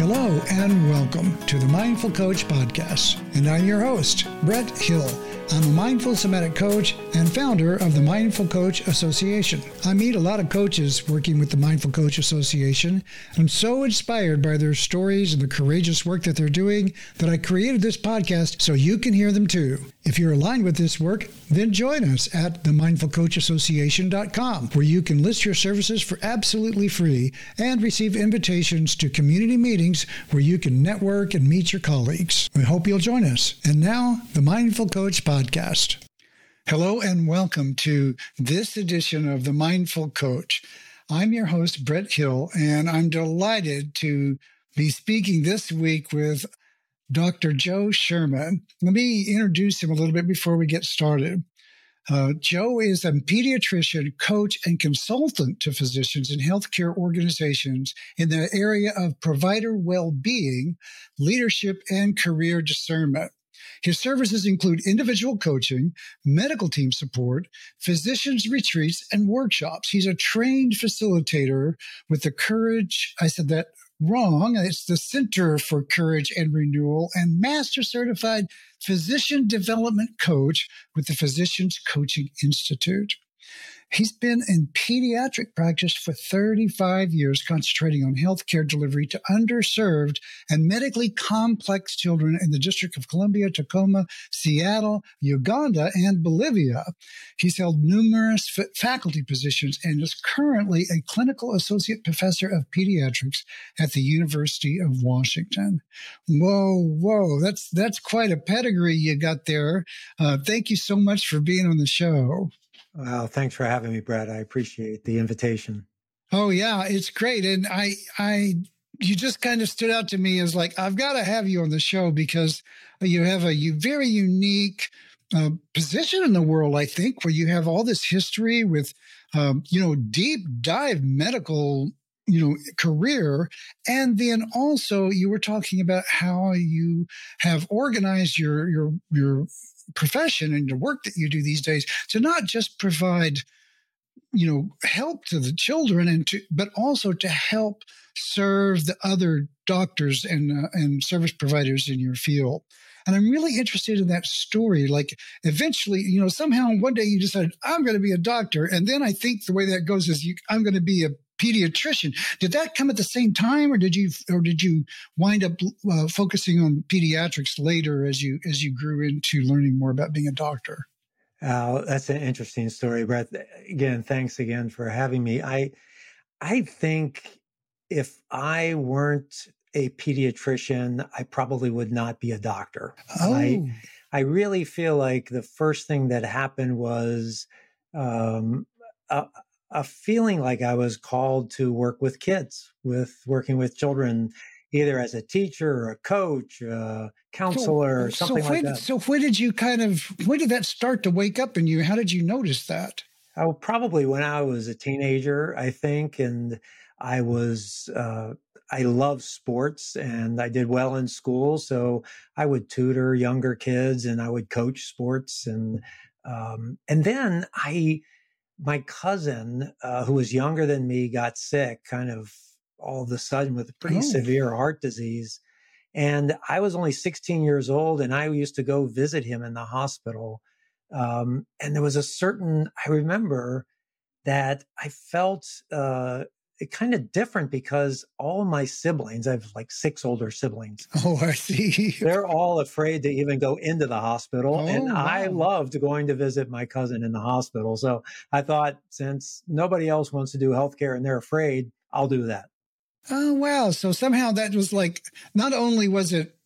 Hello and welcome to the Mindful Coach Podcast. And I'm your host, Brett Hill. I'm a mindful somatic coach and founder of the Mindful Coach Association. I meet a lot of coaches working with the Mindful Coach Association. I'm so inspired by their stories and the courageous work that they're doing that I created this podcast so you can hear them too. If you're aligned with this work, then join us at themindfulcoachassociation.com, where you can list your services for absolutely free and receive invitations to community meetings where you can network and meet your colleagues. We hope you'll join us. And now, the Mindful Coach Podcast. Hello, and welcome to this edition of The Mindful Coach. I'm your host, Brett Hill, and I'm delighted to be speaking this week with Dr. Joe Sherman. Let me introduce him a little bit before we get started. Uh, Joe is a pediatrician, coach, and consultant to physicians and healthcare organizations in the area of provider well being, leadership, and career discernment. His services include individual coaching, medical team support, physicians retreats, and workshops. He's a trained facilitator with the courage, I said that wrong. It's the Center for Courage and Renewal and Master Certified Physician Development Coach with the Physicians Coaching Institute. He's been in pediatric practice for 35 years, concentrating on healthcare delivery to underserved and medically complex children in the District of Columbia, Tacoma, Seattle, Uganda, and Bolivia. He's held numerous f- faculty positions and is currently a clinical associate professor of pediatrics at the University of Washington. Whoa, whoa, that's that's quite a pedigree you got there. Uh, thank you so much for being on the show. Wow, thanks for having me, Brad. I appreciate the invitation. Oh yeah, it's great. And I I you just kind of stood out to me as like I've got to have you on the show because you have a very unique uh, position in the world. I think where you have all this history with um, you know deep dive medical you know career and then also you were talking about how you have organized your your your profession and the work that you do these days to not just provide you know help to the children and to but also to help serve the other doctors and uh, and service providers in your field. And i'm really interested in that story. Like eventually you know somehow one day you decided i'm going to be a doctor and then i think the way that goes is you, i'm going to be a pediatrician. Did that come at the same time, or did you, or did you wind up uh, focusing on pediatrics later as you as you grew into learning more about being a doctor? Uh, that's an interesting story, Brett. Again, thanks again for having me. I I think if I weren't a pediatrician, I probably would not be a doctor. Oh. I, I really feel like the first thing that happened was um, a, a feeling like I was called to work with kids, with working with children, either as a teacher or a coach, a counselor, or something so when, like that. So when did you kind of when did that start to wake up in you? How did you notice that? Oh, probably when I was a teenager, I think, and I was uh, I love sports and I did well in school, so I would tutor younger kids and I would coach sports and um, and then I my cousin, uh, who was younger than me, got sick kind of all of a sudden with a pretty oh. severe heart disease. And I was only 16 years old, and I used to go visit him in the hospital. Um, and there was a certain, I remember that I felt uh, kind of different because all my siblings, I have like six older siblings. Oh, I see. They're all afraid to even go into the hospital. Oh, and wow. I loved going to visit my cousin in the hospital. So I thought, since nobody else wants to do healthcare and they're afraid, I'll do that. Oh, wow. So somehow that was like, not only was it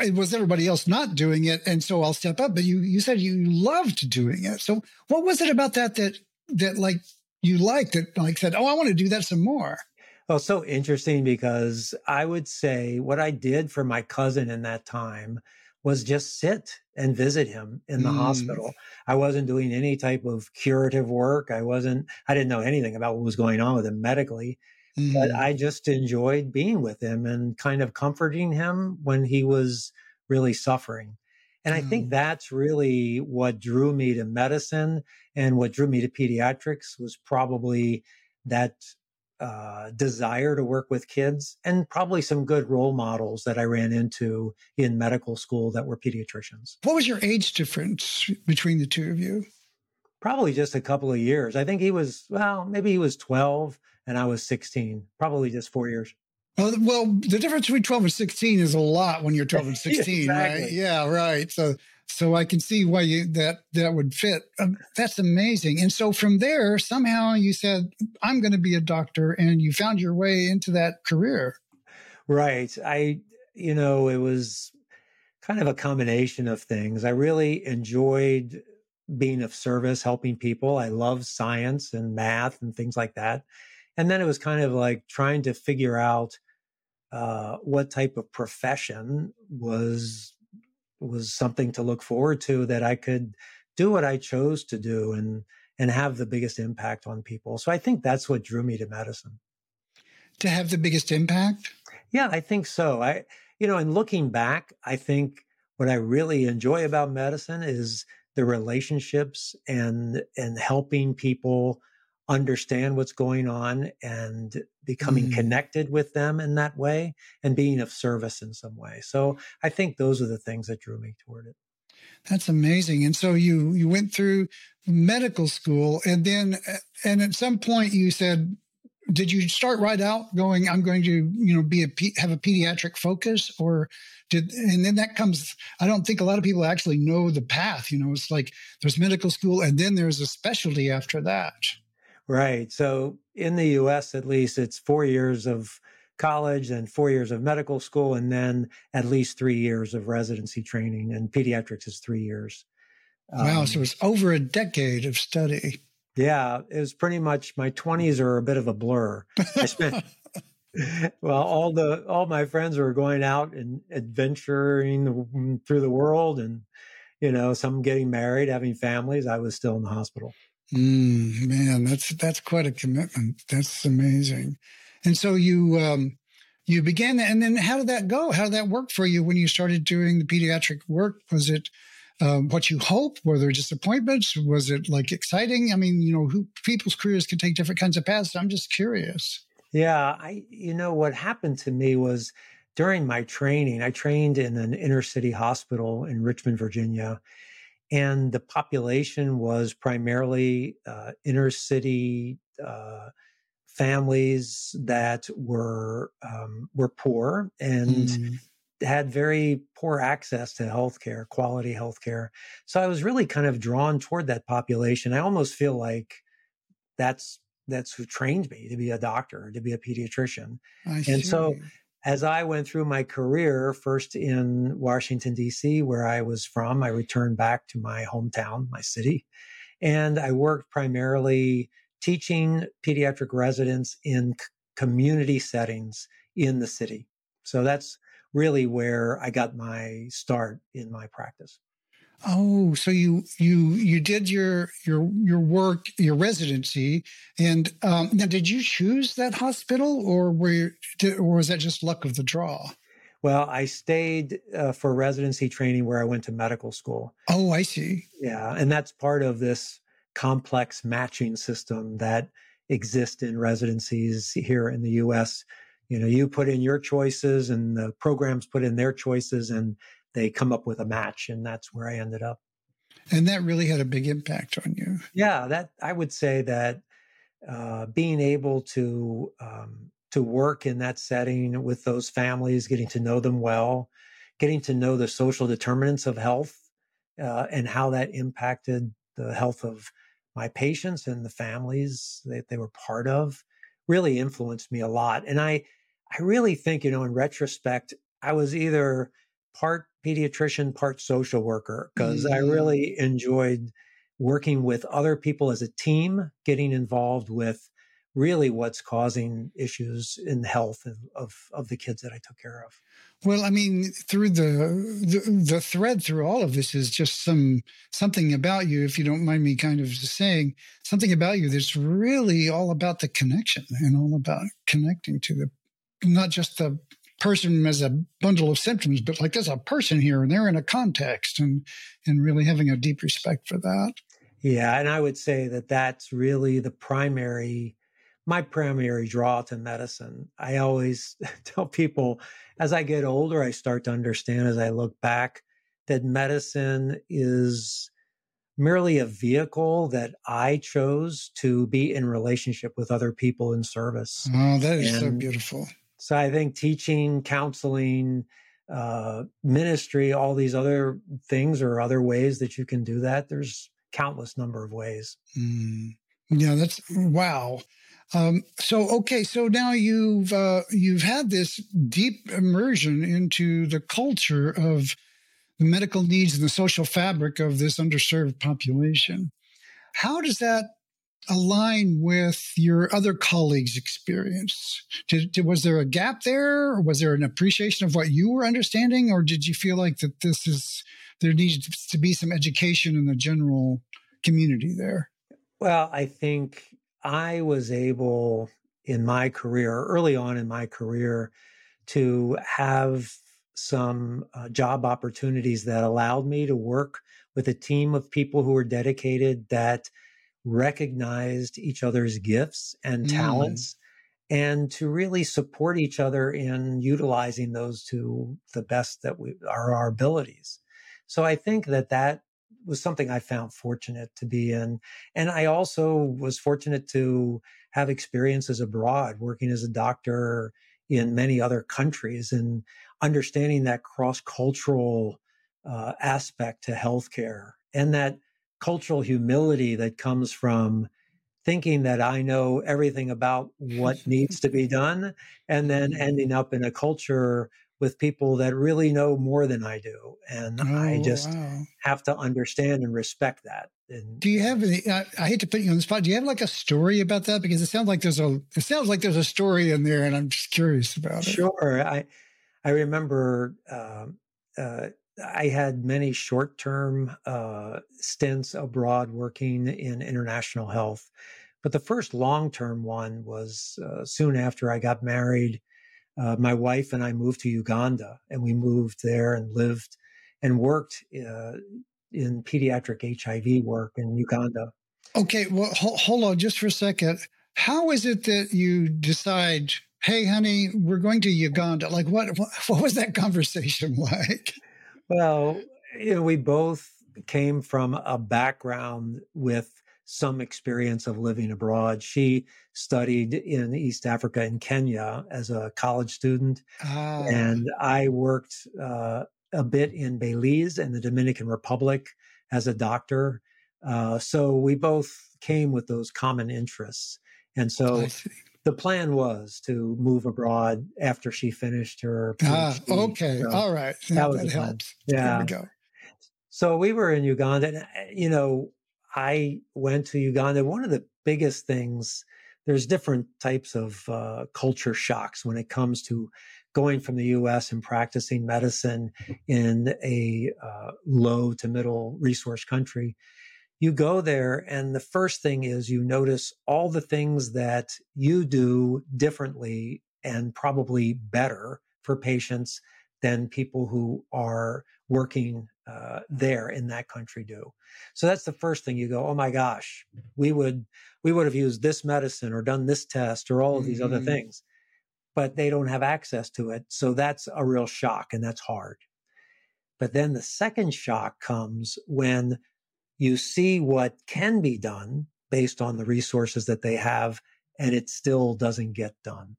it was everybody else not doing it and so i'll step up but you you said you loved doing it so what was it about that that that like you liked it, like said, "Oh, I want to do that some more." Well, so interesting because I would say what I did for my cousin in that time was just sit and visit him in the mm. hospital. I wasn't doing any type of curative work. I wasn't, I didn't know anything about what was going on with him medically, mm. but I just enjoyed being with him and kind of comforting him when he was really suffering. And I think mm. that's really what drew me to medicine and what drew me to pediatrics was probably that uh, desire to work with kids and probably some good role models that I ran into in medical school that were pediatricians. What was your age difference between the two of you? Probably just a couple of years. I think he was, well, maybe he was 12 and I was 16, probably just four years. Well, well, the difference between 12 and 16 is a lot when you're 12 and 16, exactly. right? Yeah, right. So, so I can see why you that that would fit. Um, that's amazing. And so from there, somehow you said, "I'm going to be a doctor," and you found your way into that career. Right. I, you know, it was kind of a combination of things. I really enjoyed being of service, helping people. I love science and math and things like that. And then it was kind of like trying to figure out uh, what type of profession was was something to look forward to that I could do what I chose to do and and have the biggest impact on people. So I think that's what drew me to medicine. To have the biggest impact? Yeah, I think so. I you know, and looking back, I think what I really enjoy about medicine is the relationships and and helping people understand what's going on and becoming mm. connected with them in that way and being of service in some way. So I think those are the things that drew me toward it. That's amazing. And so you you went through medical school and then and at some point you said did you start right out going i'm going to you know be a have a pediatric focus or did and then that comes i don't think a lot of people actually know the path you know it's like there's medical school and then there's a specialty after that Right. So in the US, at least, it's four years of college and four years of medical school, and then at least three years of residency training. And pediatrics is three years. Wow. Um, so it's over a decade of study. Yeah. It was pretty much my 20s are a bit of a blur. I spent. well, all the all my friends were going out and adventuring through the world, and you know, some getting married, having families. I was still in the hospital. Mm, man, that's that's quite a commitment. That's amazing. And so you um, you began that, and then how did that go? How did that work for you when you started doing the pediatric work? Was it um, what you hoped? Were there disappointments? Was it like exciting? I mean, you know, who, people's careers can take different kinds of paths. I'm just curious. Yeah, I you know what happened to me was during my training, I trained in an inner city hospital in Richmond, Virginia and the population was primarily uh, inner city uh, families that were um, were poor and mm. had very poor access to healthcare, quality healthcare. So I was really kind of drawn toward that population. I almost feel like that's that's who trained me to be a doctor, to be a pediatrician. I and see. so as I went through my career, first in Washington, D.C., where I was from, I returned back to my hometown, my city, and I worked primarily teaching pediatric residents in c- community settings in the city. So that's really where I got my start in my practice. Oh, so you you you did your your your work, your residency, and um, now did you choose that hospital, or were you, or was that just luck of the draw? Well, I stayed uh, for residency training where I went to medical school. Oh, I see. Yeah, and that's part of this complex matching system that exists in residencies here in the U.S. You know, you put in your choices, and the programs put in their choices, and they come up with a match, and that's where I ended up. And that really had a big impact on you. Yeah, that I would say that uh, being able to um, to work in that setting with those families, getting to know them well, getting to know the social determinants of health uh, and how that impacted the health of my patients and the families that they were part of really influenced me a lot. And I I really think, you know, in retrospect, I was either part pediatrician, part social worker, because mm-hmm. I really enjoyed working with other people as a team, getting involved with really what's causing issues in the health of, of, of, the kids that I took care of. Well, I mean, through the, the, the thread through all of this is just some something about you, if you don't mind me kind of saying something about you that's really all about the connection and all about connecting to the not just the person as a bundle of symptoms, but like there's a person here and they're in a context and and really having a deep respect for that. Yeah, and I would say that that's really the primary my primary draw to medicine. I always tell people as I get older, I start to understand as I look back that medicine is merely a vehicle that I chose to be in relationship with other people in service. Oh, that is and so beautiful. So I think teaching, counseling, uh, ministry, all these other things or other ways that you can do that. There's countless number of ways. Mm. Yeah, that's wow. Um, so okay, so now you've uh, you've had this deep immersion into the culture of the medical needs and the social fabric of this underserved population. How does that align with your other colleagues' experience? Did, did, was there a gap there, or was there an appreciation of what you were understanding, or did you feel like that this is there needs to be some education in the general community there? Well, I think I was able in my career, early on in my career, to have some uh, job opportunities that allowed me to work with a team of people who were dedicated that recognized each other's gifts and mm. talents and to really support each other in utilizing those to the best that we are our abilities. So I think that that was something I found fortunate to be in. And I also was fortunate to have experiences abroad, working as a doctor in many other countries and understanding that cross cultural uh, aspect to healthcare and that cultural humility that comes from thinking that I know everything about what needs to be done and then mm-hmm. ending up in a culture with people that really know more than I do. And oh, I just wow. have to understand and respect that. And, do you have any, I, I, hate to put you on the spot. Do you have like a story about that? Because it sounds like there's a, it sounds like there's a story in there and I'm just curious about it. Sure. I, I remember, uh, uh, I had many short term uh, stints abroad working in international health. But the first long term one was uh, soon after I got married uh, my wife and I moved to Uganda, and we moved there and lived and worked uh, in pediatric HIV work in Uganda. Okay, well, ho- hold on just for a second. How is it that you decide, hey, honey, we're going to Uganda? Like, what what, what was that conversation like? Well, you know, we both came from a background with some experience of living abroad. She studied in East Africa in Kenya as a college student, ah. and I worked uh, a bit in Belize and the Dominican Republic as a doctor. Uh, so we both came with those common interests, and so the plan was to move abroad after she finished her. PhD. Ah, okay, so all right, that, that was that helps. Yeah. There we go. So we were in Uganda, and uh, you know, I went to Uganda. One of the biggest things, there's different types of uh, culture shocks when it comes to going from the US and practicing medicine in a uh, low to middle resource country. You go there, and the first thing is you notice all the things that you do differently and probably better for patients than people who are working uh, there in that country do. So that's the first thing you go, oh my gosh, we would we would have used this medicine or done this test or all of these mm-hmm. other things, but they don't have access to it. So that's a real shock and that's hard. But then the second shock comes when you see what can be done based on the resources that they have and it still doesn't get done.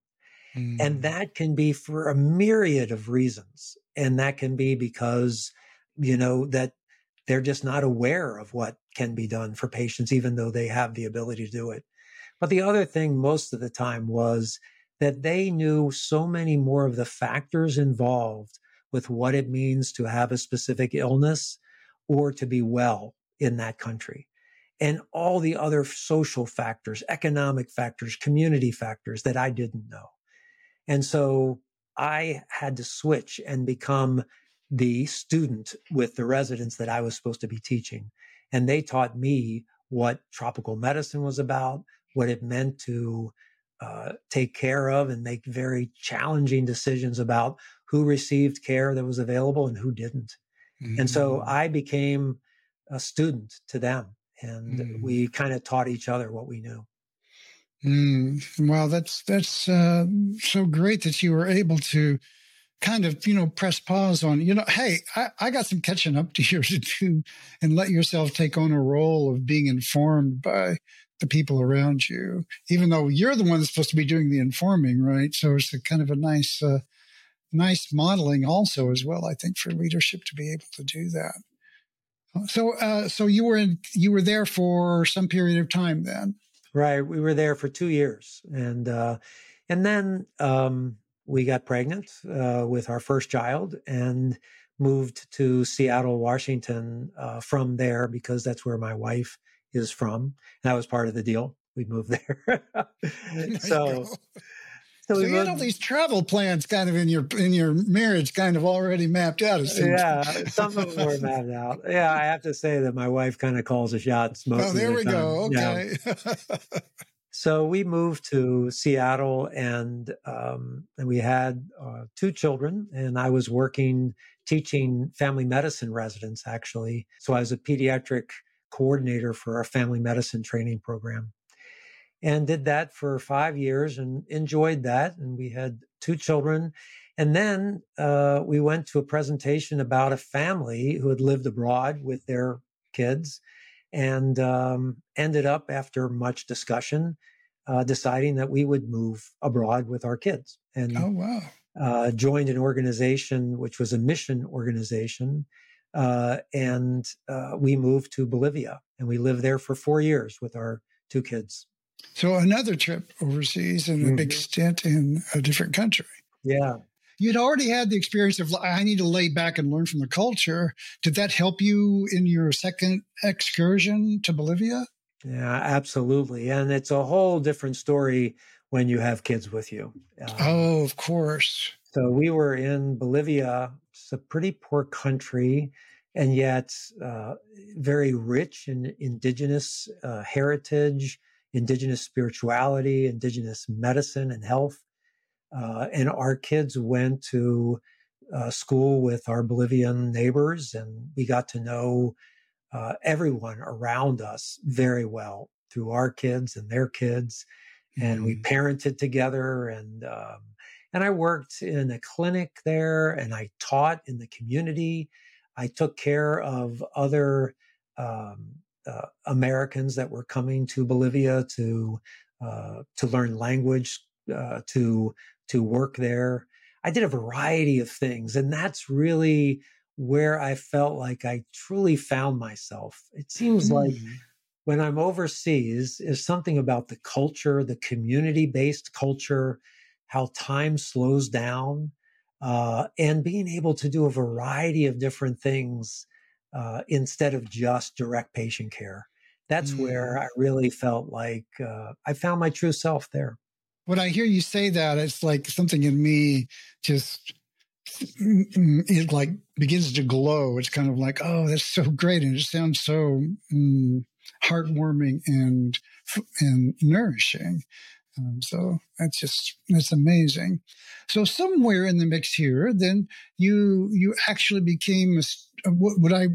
Mm. And that can be for a myriad of reasons. And that can be because you know, that they're just not aware of what can be done for patients, even though they have the ability to do it. But the other thing most of the time was that they knew so many more of the factors involved with what it means to have a specific illness or to be well in that country. And all the other social factors, economic factors, community factors that I didn't know. And so I had to switch and become the student with the residents that I was supposed to be teaching. And they taught me what tropical medicine was about, what it meant to uh, take care of and make very challenging decisions about who received care that was available and who didn't. Mm-hmm. And so mm. I became a student to them and mm-hmm. we kind of taught each other what we knew. Mm, well, that's that's uh, so great that you were able to kind of you know press pause on you know hey I, I got some catching up to here to do and let yourself take on a role of being informed by the people around you even though you're the one that's supposed to be doing the informing right so it's a kind of a nice uh, nice modeling also as well i think for leadership to be able to do that so uh, so you were in you were there for some period of time then right we were there for two years and uh and then um we got pregnant uh, with our first child and moved to Seattle, Washington uh, from there because that's where my wife is from. That was part of the deal. We moved there. so, so, so you had all these travel plans kind of in your in your marriage kind of already mapped out. Yeah, some of them were mapped out. Yeah, I have to say that my wife kind of calls the shots most. Oh, there the we time. go. Okay. Yeah. So we moved to Seattle, and um, and we had uh, two children, and I was working teaching family medicine residents actually. So I was a pediatric coordinator for our family medicine training program, and did that for five years and enjoyed that. And we had two children, and then uh, we went to a presentation about a family who had lived abroad with their kids and um, ended up after much discussion uh, deciding that we would move abroad with our kids and oh wow uh, joined an organization which was a mission organization uh, and uh, we moved to bolivia and we lived there for four years with our two kids so another trip overseas and a mm-hmm. big stint in a different country yeah you'd already had the experience of I need to lay back and learn from the culture. Did that help you in your second excursion to Bolivia? Yeah, absolutely. And it's a whole different story when you have kids with you. Um, oh, of course. So we were in Bolivia. It's a pretty poor country, and yet uh, very rich in indigenous uh, heritage, indigenous spirituality, indigenous medicine and health. Uh, and our kids went to uh, school with our Bolivian neighbors, and we got to know uh, everyone around us very well through our kids and their kids, and mm. we mm-hmm. parented together. And um, and I worked in a clinic there, and I taught in the community. I took care of other um, uh, Americans that were coming to Bolivia to uh, to learn language, uh, to to work there. I did a variety of things. And that's really where I felt like I truly found myself. It seems mm. like when I'm overseas, is something about the culture, the community based culture, how time slows down, uh, and being able to do a variety of different things uh, instead of just direct patient care. That's mm. where I really felt like uh, I found my true self there when I hear you say that, it's like something in me just it like begins to glow. It's kind of like, oh, that's so great, and it sounds so mm, heartwarming and and nourishing. Um, so that's just that's amazing. So somewhere in the mix here, then you you actually became a, would I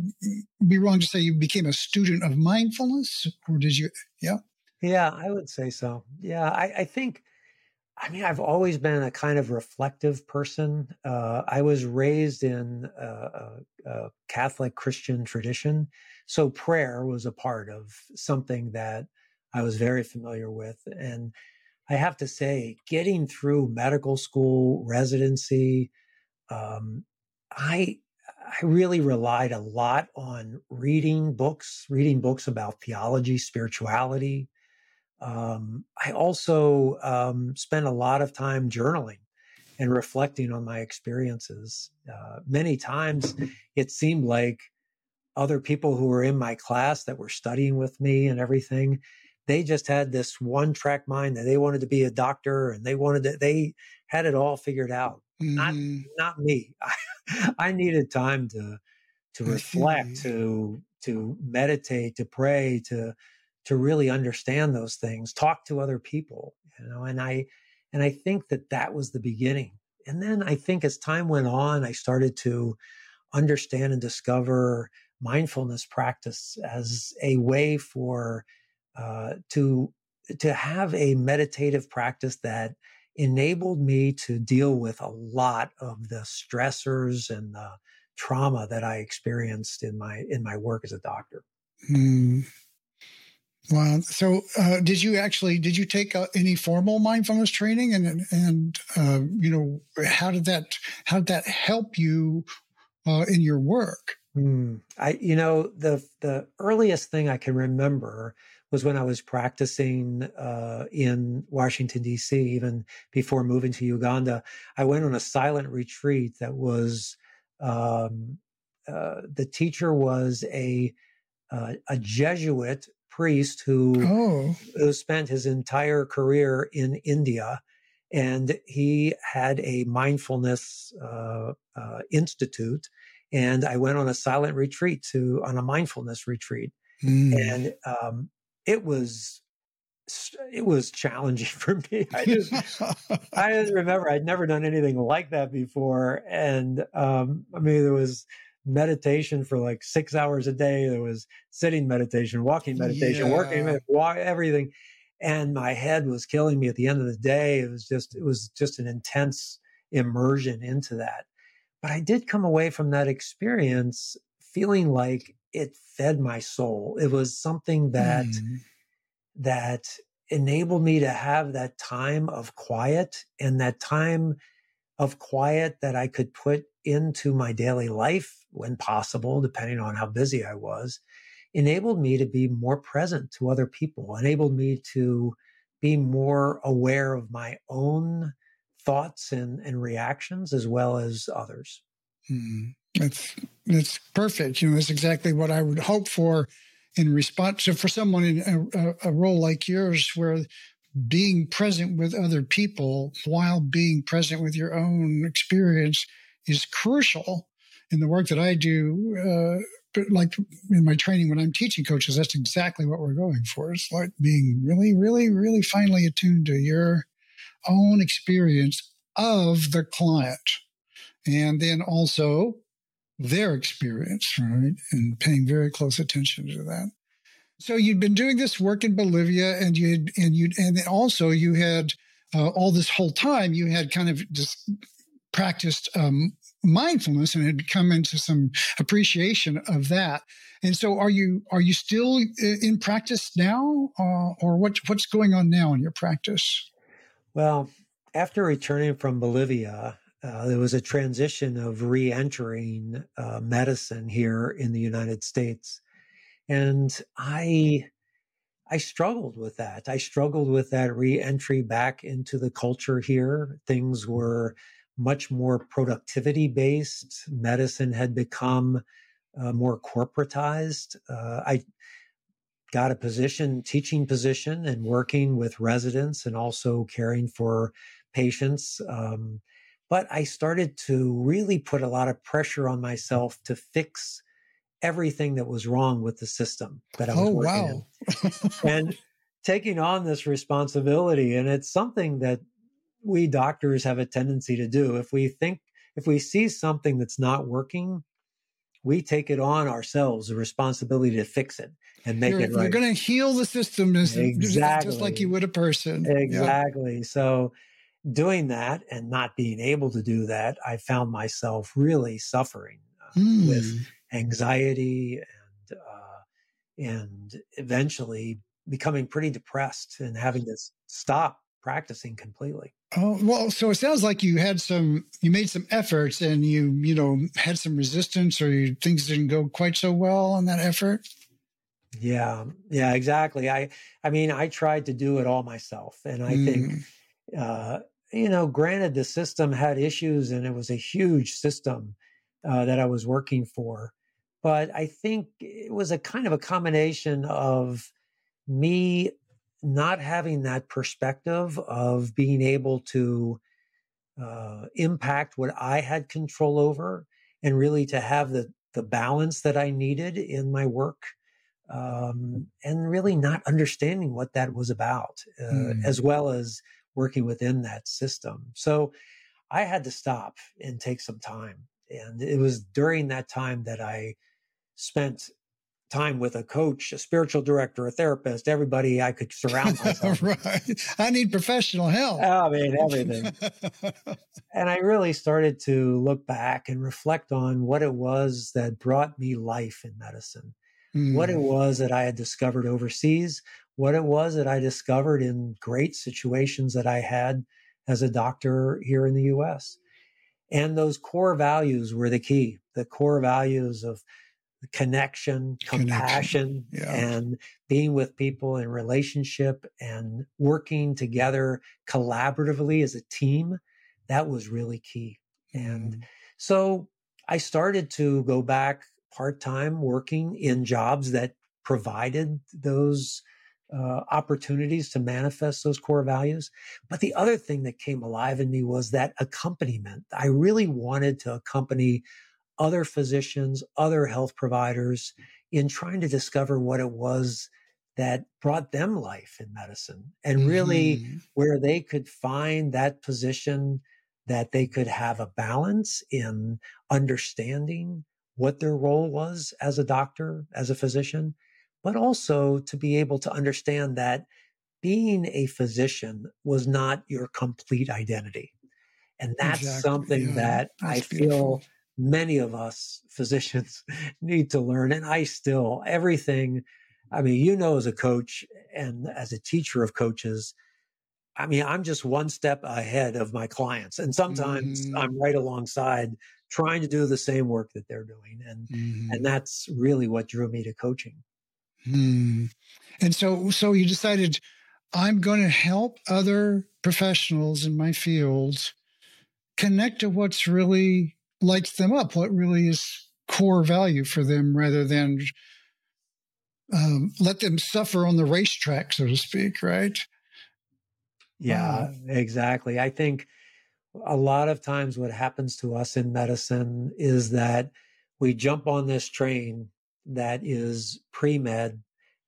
be wrong to say you became a student of mindfulness, or did you? Yeah. Yeah, I would say so. Yeah, I, I think I mean, I've always been a kind of reflective person. Uh, I was raised in a, a, a, Catholic Christian tradition. So prayer was a part of something that I was very familiar with. And I have to say, getting through medical school, residency, um, I, I really relied a lot on reading books, reading books about theology, spirituality, um, I also um, spent a lot of time journaling and reflecting on my experiences. Uh, many times it seemed like other people who were in my class that were studying with me and everything, they just had this one track mind that they wanted to be a doctor and they wanted to, they had it all figured out. Mm. Not, mm-hmm. not me. I, I needed time to, to reflect, to, to meditate, to pray, to, to really understand those things talk to other people you know and i and i think that that was the beginning and then i think as time went on i started to understand and discover mindfulness practice as a way for uh, to to have a meditative practice that enabled me to deal with a lot of the stressors and the trauma that I experienced in my in my work as a doctor. Mm. Wow. So, uh, did you actually did you take uh, any formal mindfulness training, and and uh, you know how did that how did that help you uh, in your work? Mm. I you know the the earliest thing I can remember was when I was practicing uh, in Washington D.C. Even before moving to Uganda, I went on a silent retreat that was um, uh, the teacher was a a Jesuit priest who, oh. who spent his entire career in India. And he had a mindfulness uh, uh, institute. And I went on a silent retreat to on a mindfulness retreat. Mm. And um, it was it was challenging for me. I just I just remember I'd never done anything like that before, and um, I mean there was meditation for like six hours a day. There was sitting meditation, walking meditation, yeah. working, walk, everything. And my head was killing me at the end of the day. It was just, it was just an intense immersion into that. But I did come away from that experience feeling like it fed my soul. It was something that, mm. that enabled me to have that time of quiet and that time of quiet that I could put into my daily life when possible, depending on how busy I was, enabled me to be more present to other people, enabled me to be more aware of my own thoughts and, and reactions as well as others. Mm, that's that's perfect. You know, that's exactly what I would hope for in response. So for someone in a, a role like yours, where being present with other people while being present with your own experience is crucial in the work that I do. Uh, but like in my training when I'm teaching coaches, that's exactly what we're going for. It's like being really, really, really finely attuned to your own experience of the client. And then also their experience, right? And paying very close attention to that. So you'd been doing this work in Bolivia and you and you, and also you had, uh, all this whole time you had kind of just practiced um, mindfulness and had come into some appreciation of that. And so, are you are you still in practice now, uh, or what what's going on now in your practice? Well, after returning from Bolivia, uh, there was a transition of re-entering uh, medicine here in the United States, and I I struggled with that. I struggled with that re-entry back into the culture here. Things were much more productivity based. Medicine had become uh, more corporatized. Uh, I got a position, teaching position, and working with residents and also caring for patients. Um, but I started to really put a lot of pressure on myself to fix everything that was wrong with the system that I was oh, working wow. in. and taking on this responsibility. And it's something that we doctors have a tendency to do. If we think, if we see something that's not working, we take it on ourselves, the responsibility to fix it and make you're, it right. You're going to heal the system exactly. just like you would a person. Exactly. Yeah. So, doing that and not being able to do that, I found myself really suffering uh, mm. with hmm. anxiety and uh, and eventually becoming pretty depressed and having to stop practicing completely. Oh, well, so it sounds like you had some, you made some efforts and you, you know, had some resistance or you, things didn't go quite so well on that effort. Yeah, yeah, exactly. I, I mean, I tried to do it all myself. And I mm. think, uh, you know, granted the system had issues and it was a huge system uh, that I was working for. But I think it was a kind of a combination of me not having that perspective of being able to uh, impact what I had control over and really to have the, the balance that I needed in my work. Um, and really not understanding what that was about, uh, mm. as well as working within that system. So I had to stop and take some time. And it was during that time that I spent time with a coach, a spiritual director, a therapist, everybody I could surround myself. right. I need professional help. I mean, everything. and I really started to look back and reflect on what it was that brought me life in medicine, mm. what it hmm. was that I had discovered overseas, what it was that I discovered in great situations that I had as a doctor here in the US. And those core values were the key, the core values of connection, compassion, yeah. and being with people in relationship and working together collaboratively as a team. That was really key. And mm. so I started to go back part time working in jobs that provided those uh, opportunities to manifest those core values. But the other thing that came alive in me was that accompaniment. I really wanted to accompany other physicians, other health providers in trying to discover what it was that brought them life in medicine and really mm-hmm. where they could find that position that they could have a balance in understanding what their role was as a doctor, as a physician, but also to be able to understand that being a physician was not your complete identity. And that's exactly. something yeah. that that's I beautiful. feel many of us physicians need to learn. And I still, everything, I mean, you know, as a coach and as a teacher of coaches, I mean, I'm just one step ahead of my clients. And sometimes mm-hmm. I'm right alongside trying to do the same work that they're doing. And, mm-hmm. and that's really what drew me to coaching. Hmm. And so, so you decided I'm going to help other professionals in my field connect to what's really lights them up, what really is core value for them, rather than um, let them suffer on the racetrack, so to speak, right? Yeah, exactly. I think a lot of times what happens to us in medicine is that we jump on this train that is pre med,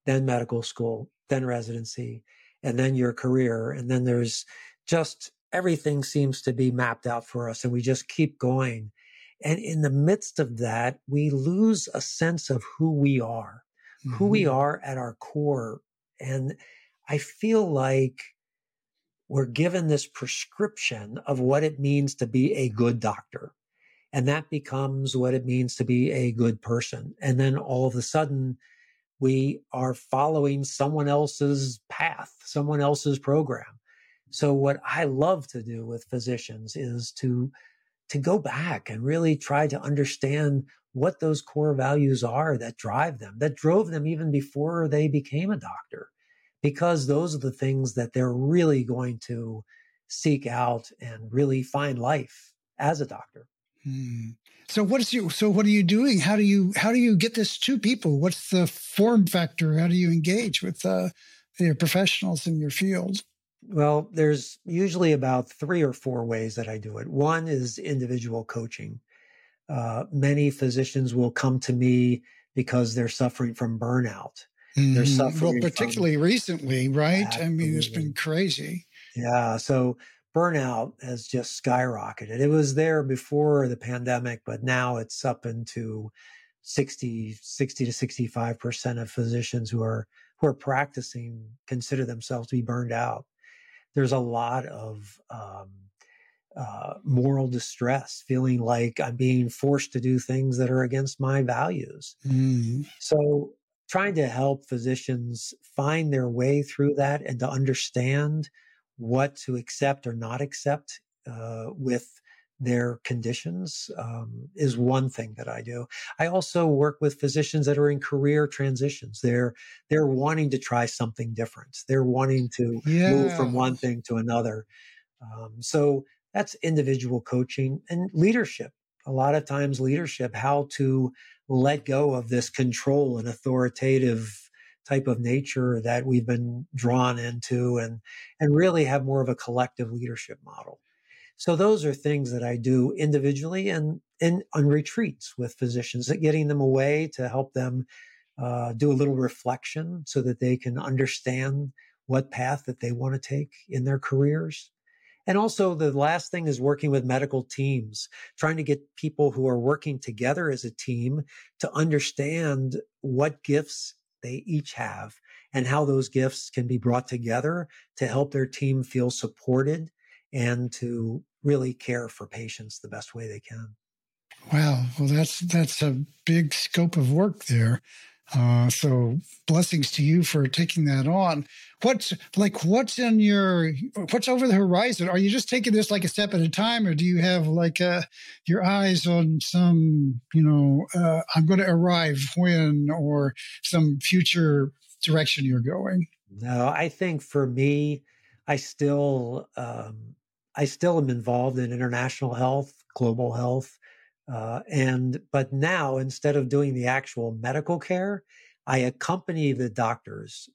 then medical school, then residency, and then your career. And then there's just everything seems to be mapped out for us, and we just keep going. And in the midst of that, we lose a sense of who we are, mm-hmm. who we mm-hmm. are at our core. And I feel like we're given this prescription of what it means to be a good doctor. And that becomes what it means to be a good person. And then all of a sudden, we are following someone else's path, someone else's program. So what I love to do with physicians is to to go back and really try to understand what those core values are that drive them, that drove them even before they became a doctor, because those are the things that they're really going to seek out and really find life as a doctor. Hmm. So what is you? So what are you doing? How do you how do you get this to people? What's the form factor? How do you engage with uh, your professionals in your field? Well, there's usually about three or four ways that I do it. One is individual coaching. Uh, many physicians will come to me because they're suffering from burnout. Mm-hmm. They're suffering, well, particularly from, recently, right? Absolutely. I mean, it's been crazy. Yeah. So burnout has just skyrocketed. It was there before the pandemic, but now it's up into 60, 60 to 65% of physicians who are who are practicing consider themselves to be burned out there's a lot of um, uh, moral distress, feeling like I'm being forced to do things that are against my values. Mm. So, trying to help physicians find their way through that and to understand what to accept or not accept uh, with their conditions um, is one thing that I do. I also work with physicians that are in career transitions. They're they're wanting to try something different. They're wanting to yeah. move from one thing to another. Um, so that's individual coaching and leadership. A lot of times, leadership, how to let go of this control and authoritative type of nature that we've been drawn into and and really have more of a collective leadership model. So those are things that I do individually and, and on retreats with physicians, getting them away to help them uh, do a little reflection so that they can understand what path that they want to take in their careers. and also the last thing is working with medical teams, trying to get people who are working together as a team to understand what gifts they each have and how those gifts can be brought together to help their team feel supported and to really care for patients the best way they can. Wow, well that's that's a big scope of work there. Uh, so blessings to you for taking that on. What's like what's in your what's over the horizon? Are you just taking this like a step at a time, or do you have like uh, your eyes on some you know uh, I'm going to arrive when or some future direction you're going? No, I think for me, I still um, I still am involved in international health, global health. Uh, and but now instead of doing the actual medical care, I accompany the doctors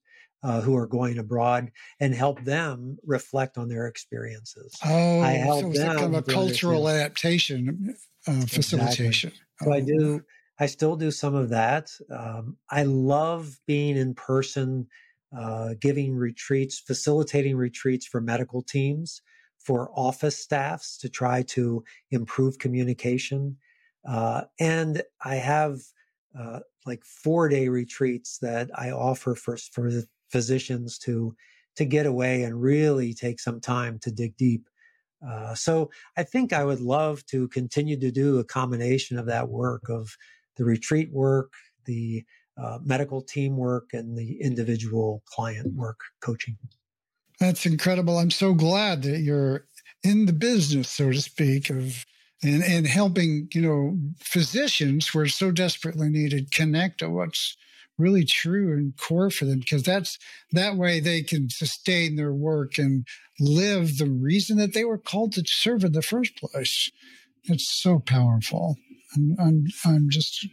uh, who are going abroad and help them reflect on their experiences. Oh, I help so it's them kind of a cultural adaptation uh, facilitation. Exactly. So oh. I do. I still do some of that. Um, I love being in person, uh, giving retreats, facilitating retreats for medical teams for office staffs to try to improve communication. Uh, and I have uh, like four day retreats that I offer for, for physicians to, to get away and really take some time to dig deep. Uh, so I think I would love to continue to do a combination of that work of the retreat work, the uh, medical team work, and the individual client work coaching. That's incredible. I'm so glad that you're in the business, so to speak, of and, and helping, you know, physicians who are so desperately needed connect to what's really true and core for them because that's that way they can sustain their work and live the reason that they were called to serve in the first place. It's so powerful. I'm, I'm, I'm just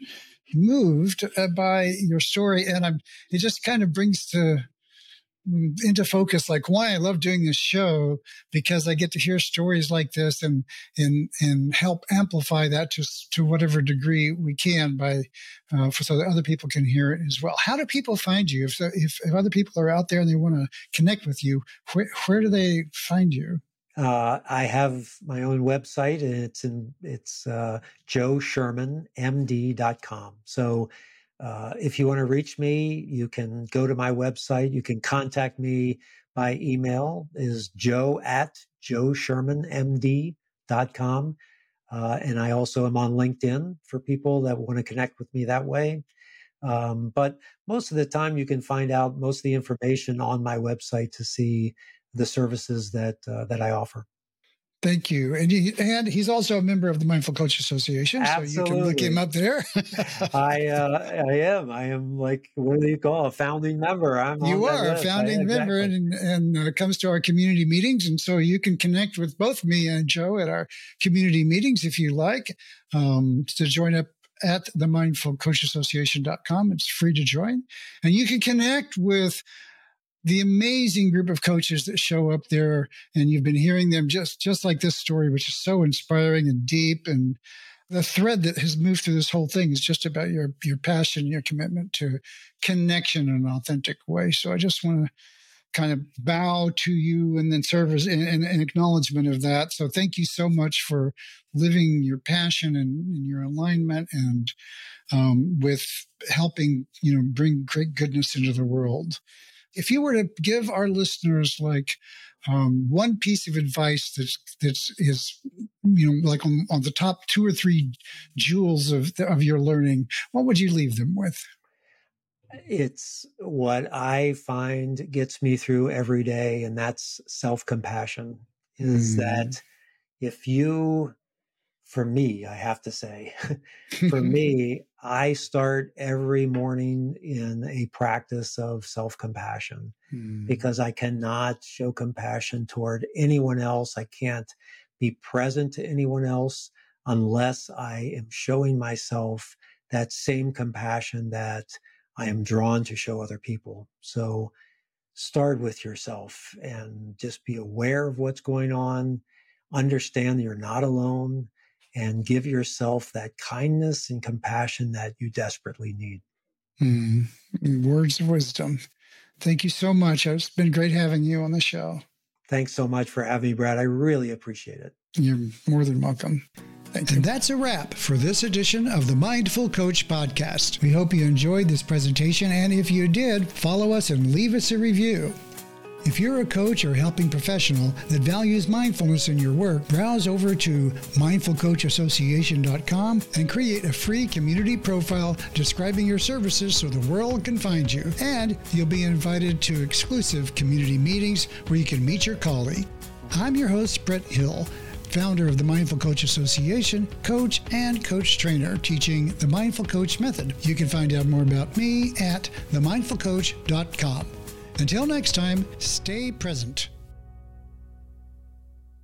moved by your story and I'm, it just kind of brings to into focus like why I love doing this show because I get to hear stories like this and and and help amplify that to to whatever degree we can by uh, for so that other people can hear it as well. How do people find you if if, if other people are out there and they want to connect with you? Where where do they find you? Uh, I have my own website and it's in it's uh, joeshermanmd.com. So uh, if you want to reach me, you can go to my website. You can contact me by email is joe at joeshermanmd.com. Uh, and I also am on LinkedIn for people that want to connect with me that way. Um, but most of the time, you can find out most of the information on my website to see the services that uh, that I offer. Thank you. And he, and he's also a member of the Mindful Coach Association, Absolutely. so you can look him up there. I uh, I am. I am like what do you call a founding member? I'm you are a founding I, member, exactly. and and uh, comes to our community meetings, and so you can connect with both me and Joe at our community meetings if you like um, to join up at the mindfulcoachassociation.com. It's free to join. And you can connect with the amazing group of coaches that show up there and you've been hearing them just just like this story which is so inspiring and deep and the thread that has moved through this whole thing is just about your your passion your commitment to connection in an authentic way. So i just want to kind of bow to you and then serve as an, acknowledgement of that. So thank you so much for living your passion and, and your alignment and um, with helping you know bring great goodness into the world if you were to give our listeners like um, one piece of advice that's that's is you know like on, on the top two or three jewels of the, of your learning, what would you leave them with? It's what I find gets me through every day, and that's self compassion. Is mm. that if you for me, I have to say, for me, I start every morning in a practice of self compassion mm. because I cannot show compassion toward anyone else. I can't be present to anyone else unless I am showing myself that same compassion that I am drawn to show other people. So start with yourself and just be aware of what's going on. Understand that you're not alone and give yourself that kindness and compassion that you desperately need. Mm, words of wisdom. Thank you so much. It's been great having you on the show. Thanks so much for having me, Brad. I really appreciate it. You're more than welcome. Thank you. And that's a wrap for this edition of the Mindful Coach podcast. We hope you enjoyed this presentation, and if you did, follow us and leave us a review. If you're a coach or helping professional that values mindfulness in your work, browse over to mindfulcoachassociation.com and create a free community profile describing your services so the world can find you. And you'll be invited to exclusive community meetings where you can meet your colleague. I'm your host, Brett Hill founder of the Mindful Coach Association, coach and coach trainer teaching the Mindful Coach method. You can find out more about me at themindfulcoach.com. Until next time, stay present.